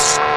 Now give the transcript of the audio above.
Sports.